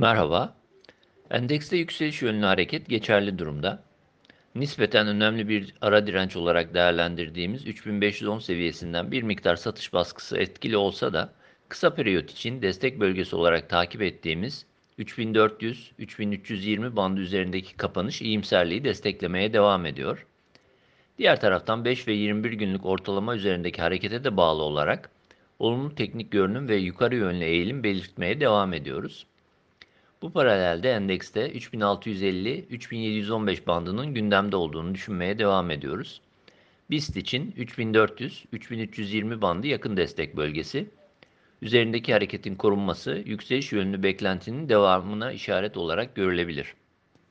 Merhaba. Endekste yükseliş yönlü hareket geçerli durumda. Nispeten önemli bir ara direnç olarak değerlendirdiğimiz 3510 seviyesinden bir miktar satış baskısı etkili olsa da kısa periyot için destek bölgesi olarak takip ettiğimiz 3400-3320 bandı üzerindeki kapanış iyimserliği desteklemeye devam ediyor. Diğer taraftan 5 ve 21 günlük ortalama üzerindeki harekete de bağlı olarak olumlu teknik görünüm ve yukarı yönlü eğilim belirtmeye devam ediyoruz. Bu paralelde endekste 3650-3715 bandının gündemde olduğunu düşünmeye devam ediyoruz. BIST için 3400-3320 bandı yakın destek bölgesi. Üzerindeki hareketin korunması yükseliş yönlü beklentinin devamına işaret olarak görülebilir.